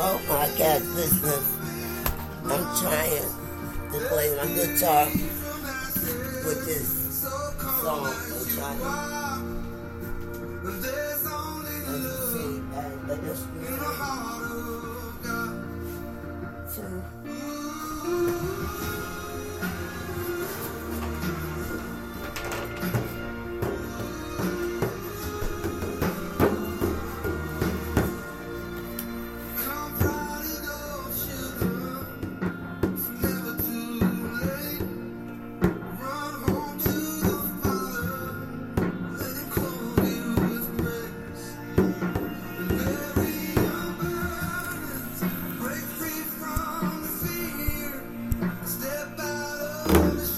Hello, podcast listeners. I'm trying to play my guitar with this song. I'm trying to see that let Of the